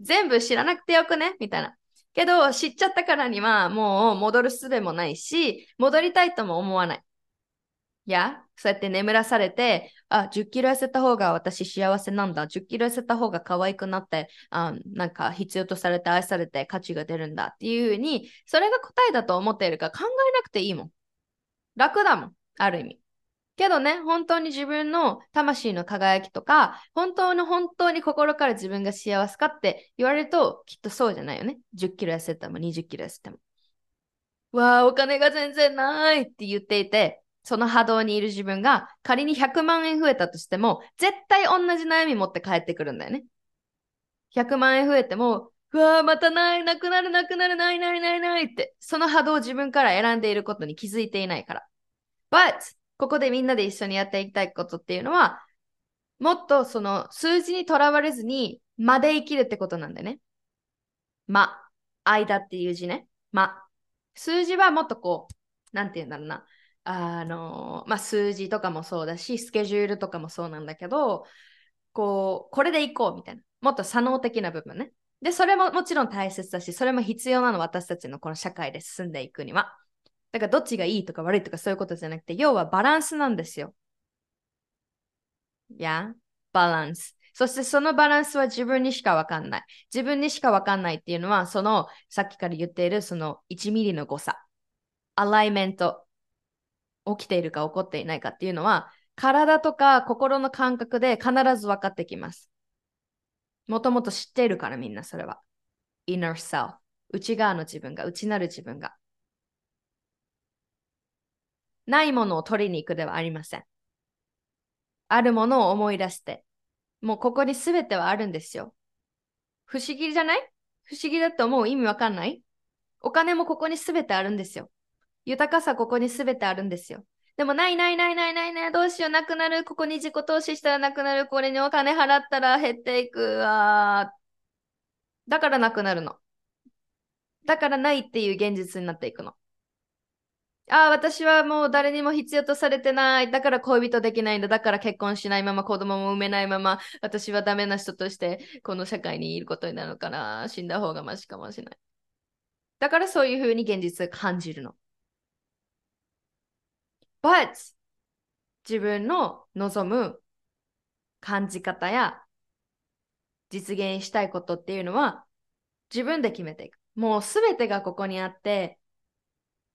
全部知らなくてよくね？みたいな。けど、知っちゃったからにはもう戻る術もないし、戻りたいとも思わない。いや、そうやって眠らされて、あ、10キロ痩せた方が私幸せなんだ。10キロ痩せた方が可愛くなって、あなんか必要とされて愛されて価値が出るんだっていうふうに、それが答えだと思っているから考えなくていいもん。楽だもん。ある意味。けどね、本当に自分の魂の輝きとか、本当の本当に心から自分が幸せかって言われると、きっとそうじゃないよね。10キロ痩せても20キロ痩せても。わあ、お金が全然ないって言っていて、その波動にいる自分が仮に100万円増えたとしても、絶対同じ悩み持って帰ってくるんだよね。100万円増えても、うわあ、またない、なくなる、なくなる、ない、ない、ない、ないって、その波動を自分から選んでいることに気づいていないから。But ここでみんなで一緒にやっていきたいことっていうのは、もっとその数字にとらわれずに、間で生きるってことなんだよね。ま、間っていう字ね。ま。数字はもっとこう、なんて言うんだろうな。あのまあ、数字とかもそうだし、スケジュールとかもそうなんだけど、こう、これでいこうみたいな。もっと左脳的な部分ね。で、それももちろん大切だし、それも必要なの、私たちのこの社会で進んでいくには。だからどっちがいいとか悪いとかそういうことじゃなくて、要はバランスなんですよ。や、バランス。そしてそのバランスは自分にしかわかんない。自分にしかわかんないっていうのは、そのさっきから言っているその1ミリの誤差。アライメント。起きているか起こっていないかっていうのは、体とか心の感覚で必ず分かってきます。もともと知っているからみんなそれは。inner self。内側の自分が、内なる自分が。ないものを取りに行くではありません。あるものを思い出して、もうここに全てはあるんですよ。不思議じゃない？不思議だと思う意味わかんない？お金もここに全てあるんですよ。豊かさここに全てあるんですよ。でもないないないないないない、どうしよう、なくなる？ここに自己投資したらなくなる？これにお金払ったら減っていく？わだからなくなるの。だからないっていう現実になっていくの。ああ、私はもう誰にも必要とされてない。だから恋人できないんだ。だから結婚しないまま子供も産めないまま、私はダメな人としてこの社会にいることになるのかな。死んだ方がマシかもしれない。だからそういうふうに現実感じるの。But 自分の望む感じ方や実現したいことっていうのは自分で決めていく。もうすべてがここにあって、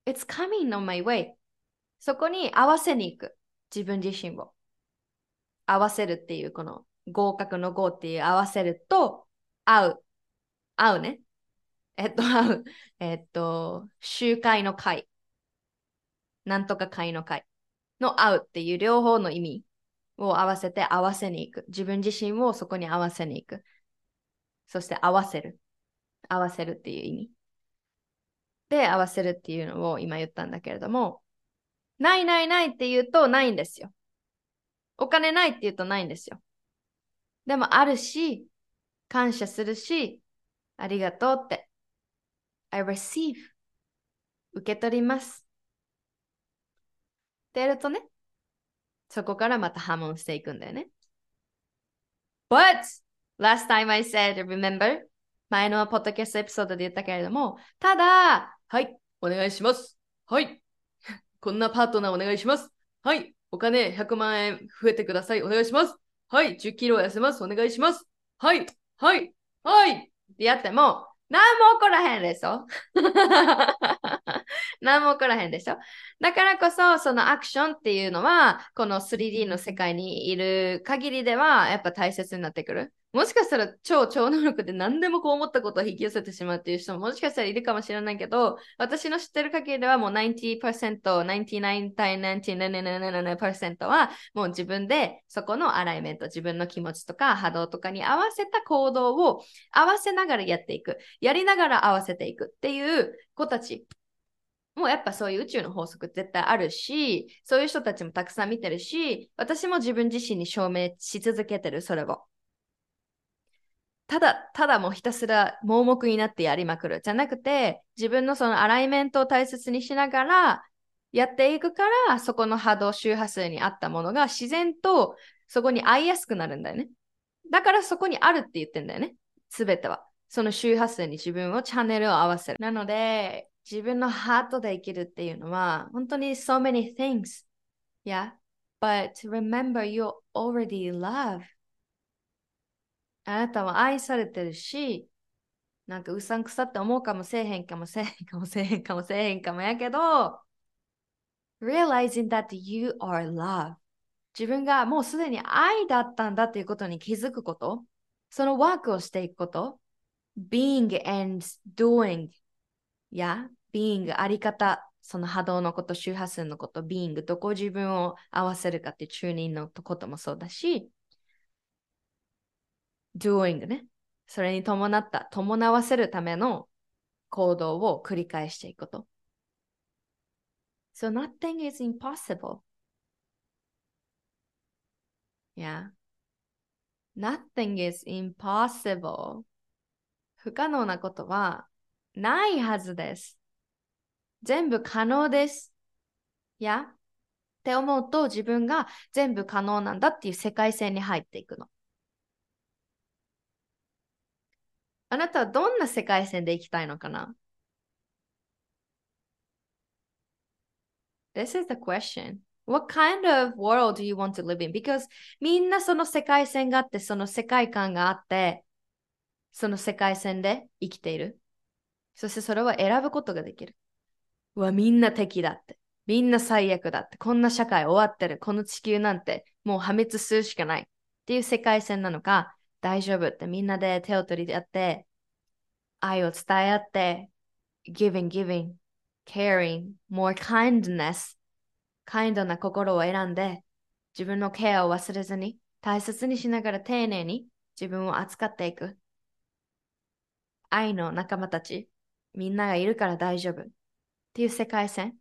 It's coming on my way. そこに合わせに行く。自分自身を。合わせるっていう、この合格の合っていう合わせると、合う。合うね。えっと、合う。えっと、集会の会。なんとか会の会の合うっていう両方の意味を合わせて合わせに行く。自分自身をそこに合わせに行く。そして合わせる。合わせるっていう意味。で、合わせるっていうのを今言ったんだけれども、ないないないって言うとないんですよ。お金ないって言うとないんですよ。でもあるし、感謝するし、ありがとうって。I receive 受け取ります。ってやるとね、そこからまた波紋していくんだよね。But last time I said, remember? 前のポッドキャストエピソードで言ったけれども、ただ、はい、お願いします。はい、こんなパートナーお願いします。はい、お金100万円増えてください。お願いします。はい、10キロ痩せます。お願いします。はい、はい、はい。ってやっても、何も起こらへんでしょ？何も起こらへんでしょ？だからこそ、そのアクションっていうのは、この 3D の世界にいる限りでは、やっぱ大切になってくる。もしかしたら超超能力で何でもこう思ったことを引き寄せてしまうっていう人ももしかしたらいるかもしれないけど、私の知ってる限りではもう90%、99.9999%はもう自分でそこのアライメント、自分の気持ちとか波動とかに合わせた行動を合わせながらやっていく。やりながら合わせていくっていう子たちもうやっぱそういう宇宙の法則絶対あるし、そういう人たちもたくさん見てるし、私も自分自身に証明し続けてる、それを。ただ、ただもうひたすら盲目になってやりまくる。じゃなくて、自分のそのアライメントを大切にしながらやっていくから、そこの波動周波数に合ったものが自然とそこに合いやすくなるんだよね。だからそこにあるって言ってんだよね。すべては。その周波数に自分をチャンネルを合わせる。なので、自分のハートで生きるっていうのは、本当に so many things. Yeah. But remember, you already love. あなたは愛されてるし、なんかうさんくさって思うかもせえへんかもせえへんかもせえへんかもせえへんかもやけど、realizing that you are love 自分がもうすでに愛だったんだっていうことに気づくこと、そのワークをしていくこと、being and doing. や being あり方、その波動のこと、周波数のこと、being どこ自分を合わせるかってチューニングのこともそうだし、doing ね。それに伴った、伴わせるための行動を繰り返していくこと。So nothing is impossible. Yeah. Nothing is impossible. 不可能なことはないはずです。全部可能です。やって思うと自分が全部可能なんだっていう世界線に入っていくの。あなたはどんな世界線で生きたいのかな？This is the question. What kind of world do you want to live in? Because みんなその世界線があって、その世界観があって、その世界線で生きている。そしてそれは選ぶことができる。うわ、みんな敵だって。みんな最悪だって。こんな社会終わってる。この地球なんてもう破滅するしかない。っていう世界線なのか、大丈夫ってみんなで手を取り合って、愛を伝え合って、giving, giving, caring, more kindness, kind な心を選んで、自分のケアを忘れずに、大切にしながら丁寧に自分を扱っていく。愛の仲間たち、みんながいるから大丈夫。っていう世界線。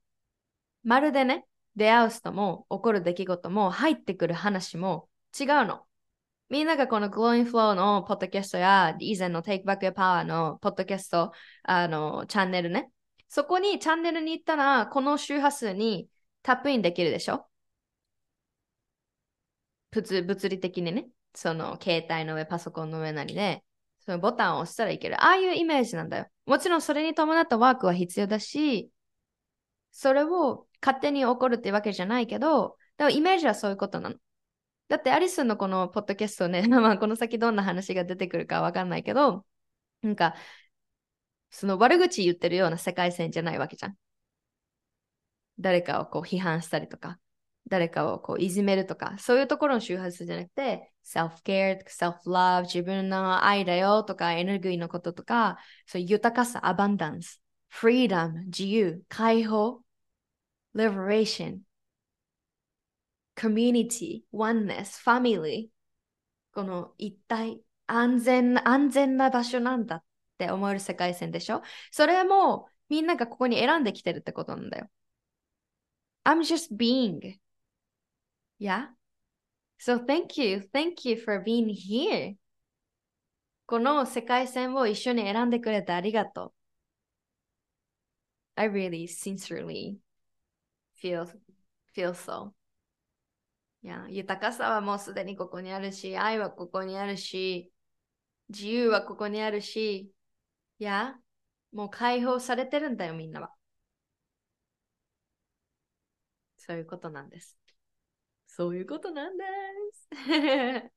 まるでね、出会う人も起こる出来事も入ってくる話も違うの。みんながこの Glowing Flow のポッドキャストや以前の Take Back Your Power のポッドキャストあのチャンネルね。そこにチャンネルに行ったらこの周波数にタップインできるでしょ？物物理的にね。その携帯の上、パソコンの上なりで、そのボタンを押したらいける。ああいうイメージなんだよ。もちろんそれに伴ったワークは必要だし、それを勝手に起こるってわけじゃないけど、でもイメージはそういうことなの。だってアリスのこのポッドキャストね、まあこの先どんな話が出てくるかわかんないけど、なんか、その悪口言ってるような世界線じゃないわけじゃん。誰かをこう批判したりとか、誰かをこういじめるとか、そういうところの周波数じゃなくて、self-care、self-love、自分の愛だよとか、エネルギーのこととか、そういう豊かさ、アバンダンス、freedom、自由、解放、liberation、community、oneness、family、この一体、安全、安全な場所なんだって思える世界線でしょそれもみんながここに選んできてるってことなんだよ。I'm just being. Yeah? So thank you. Thank you for being here. この世界線を一緒に選んでくれてありがとう。I really sincerely feel, feel so. いや、豊かさはもうすでにここにあるし、愛はここにあるし、自由はここにあるし、いや、もう解放されてるんだよ、みんなは。そういうことなんです。そういうことなんです。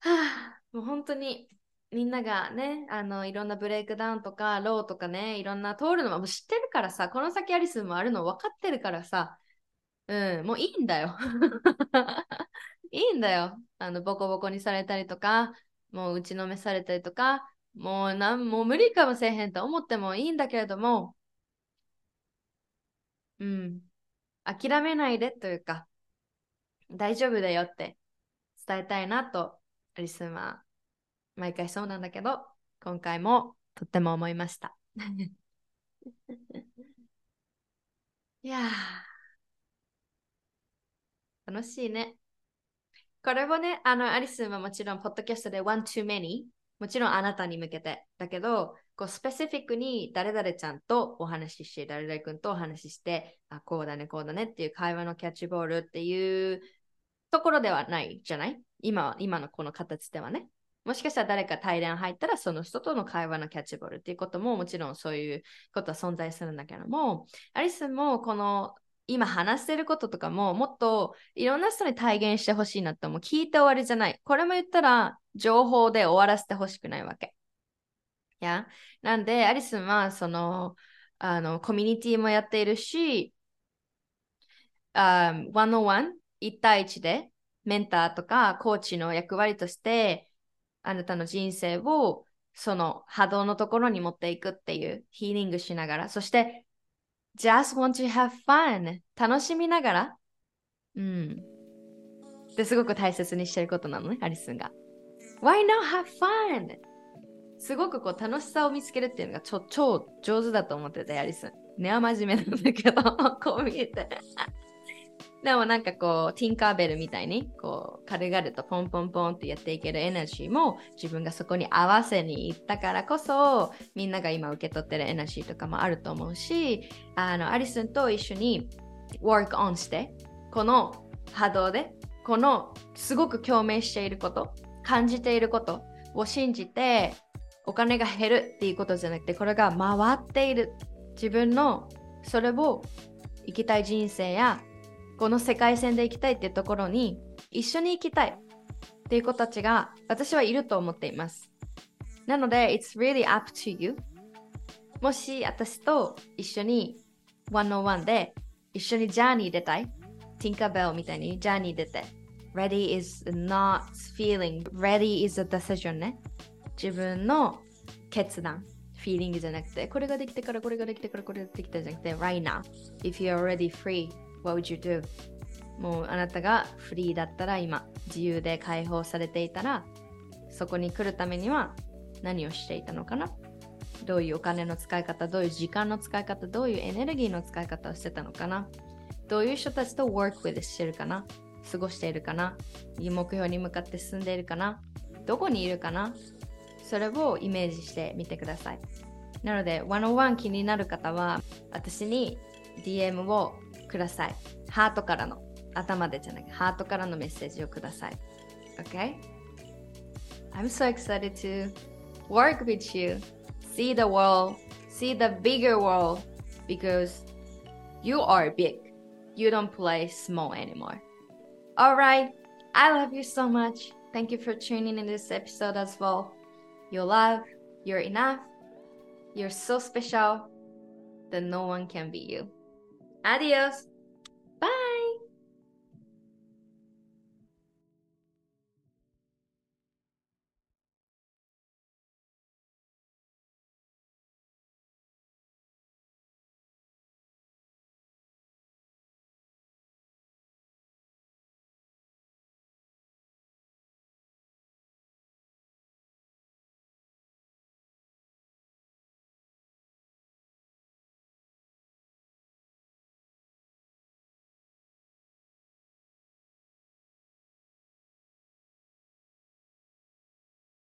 はあ、もう本当にみんながね、あの、いろんなブレイクダウンとか、ローとかね、いろんな通るのも知ってるからさ、この先アリスもあるの分かってるからさ、うん、もういいんだよ。いいんだよ。あの、ボコボコにされたりとか、もう打ちのめされたりとか、もうなんもう無理かもせえへんと思ってもいいんだけれども、うん、諦めないでというか、大丈夫だよって伝えたいなと、リスンは毎回そうなんだけど、今回もとっても思いました。いやー、楽しいね。これはね、あの、アリスンはもちろん、ポッドキャストで One Too Many、もちろんあなたに向けて。だけど、こうスペシフィックに誰々ちゃんとお話しして、誰々君とお話しして、あ、こうだね、こうだねっていう会話のキャッチボールっていうところではないじゃない？今今のこの形ではね。もしかしたら誰か対談入ったらその人との会話のキャッチボールっていうことももちろんそういうことは存在するんだけども、アリスもこの今話してることとかももっといろんな人に体現してほしいなと思う。聞いて終わりじゃない。これも言ったら情報で終わらせてほしくないわけ。や？なんで、アリスンはそのあのコミュニティもやっているし、um, 101、1対1でメンターとかコーチの役割としてあなたの人生をその波動のところに持っていくっていうヒーリングしながら、そして just want to have fun 楽しみながら、うん。ですごく大切にしてることなのね、アリスンが。Why not have fun? すごくこう楽しさを見つけるっていうのがちょ超上手だと思ってた、アリスン。根は真面目なんだけど、こう見えて。でもなんかこう、ティンカーベルみたいに、こう、軽々とポンポンポンってやっていけるエナジーも自分がそこに合わせに行ったからこそ、みんなが今受け取ってるエナジーとかもあると思うし、あの、アリスンと一緒に work on して、この波動で、このすごく共鳴していること、感じていることを信じて、お金が減るっていうことじゃなくて、これが回っている。自分のそれを生きたい人生やこの世界線で行きたいっていうところに一緒に行きたいっていう子たちが私はいると思っています。なので、it's really up to you. もし私と一緒に101で一緒にジャーニー出たい？ティンカーベルみたいにジャーニー出て。Ready is not feeling. Ready is a decision ね。自分の決断。フィーリングじゃなくて、これができてからこれができてからこれができたじゃなくて、right now. If you're already free, What would you do? もうあなたがフリーだったら今自由で解放されていたらそこに来るためには何をしていたのかな？どういうお金の使い方どういう時間の使い方どういうエネルギーの使い方をしてたのかな？どういう人たちと work with してるかな？過ごしているかな？目標に向かって進んでいるかな？どこにいるかな？それをイメージしてみてください。なので101気になる方は私に DM をください。ハートからの、頭でじゃなくて、ハートからのメッセージをください。Okay? I'm so excited to work with you. see the world, see the bigger world because you are big. You don't play small anymore. All right. I love you so much. Thank you for tuning in this episode as well. You're love, you're enough, you're so special that no one can be you. Adiós.